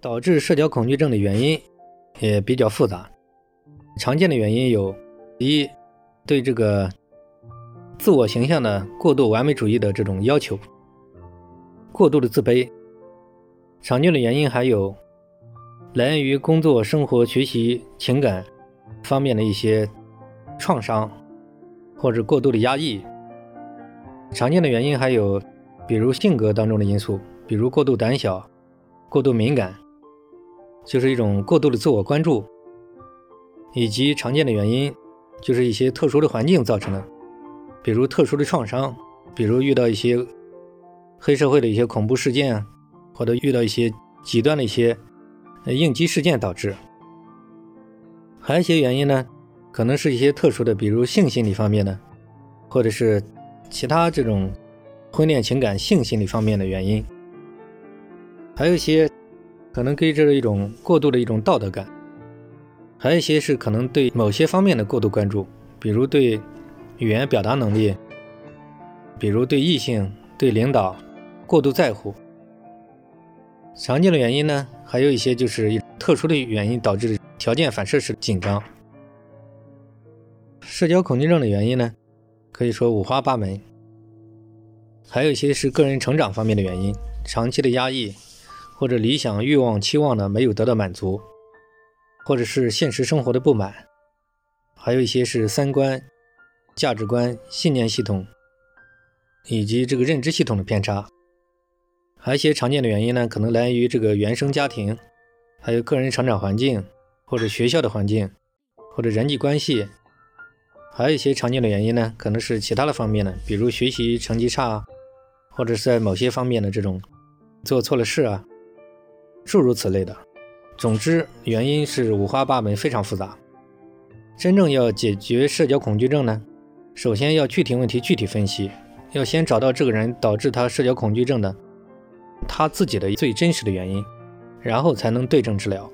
导致社交恐惧症的原因也比较复杂。常见的原因有：一，对这个自我形象的过度完美主义的这种要求，过度的自卑。常见的原因还有来源于工作、生活、学习、情感方面的一些创伤，或者过度的压抑。常见的原因还有，比如性格当中的因素，比如过度胆小、过度敏感，就是一种过度的自我关注，以及常见的原因就是一些特殊的环境造成的，比如特殊的创伤，比如遇到一些黑社会的一些恐怖事件，或者遇到一些极端的一些应激事件导致。还有一些原因呢，可能是一些特殊的，比如性心理方面的，或者是。其他这种婚恋情感性心理方面的原因，还有一些可能跟着一种过度的一种道德感，还有一些是可能对某些方面的过度关注，比如对语言表达能力，比如对异性、对领导过度在乎。常见的原因呢，还有一些就是特殊的原因导致条件反射式紧张。社交恐惧症的原因呢？可以说五花八门，还有一些是个人成长方面的原因，长期的压抑，或者理想、欲望、期望呢没有得到满足，或者是现实生活的不满，还有一些是三观、价值观、信念系统以及这个认知系统的偏差。还有一些常见的原因呢，可能来源于这个原生家庭，还有个人成长环境，或者学校的环境，或者人际关系。还有一些常见的原因呢，可能是其他的方面呢，比如学习成绩差，或者是在某些方面的这种做错了事啊，诸如此类的。总之，原因是五花八门，非常复杂。真正要解决社交恐惧症呢，首先要具体问题具体分析，要先找到这个人导致他社交恐惧症的他自己的最真实的原因，然后才能对症治疗。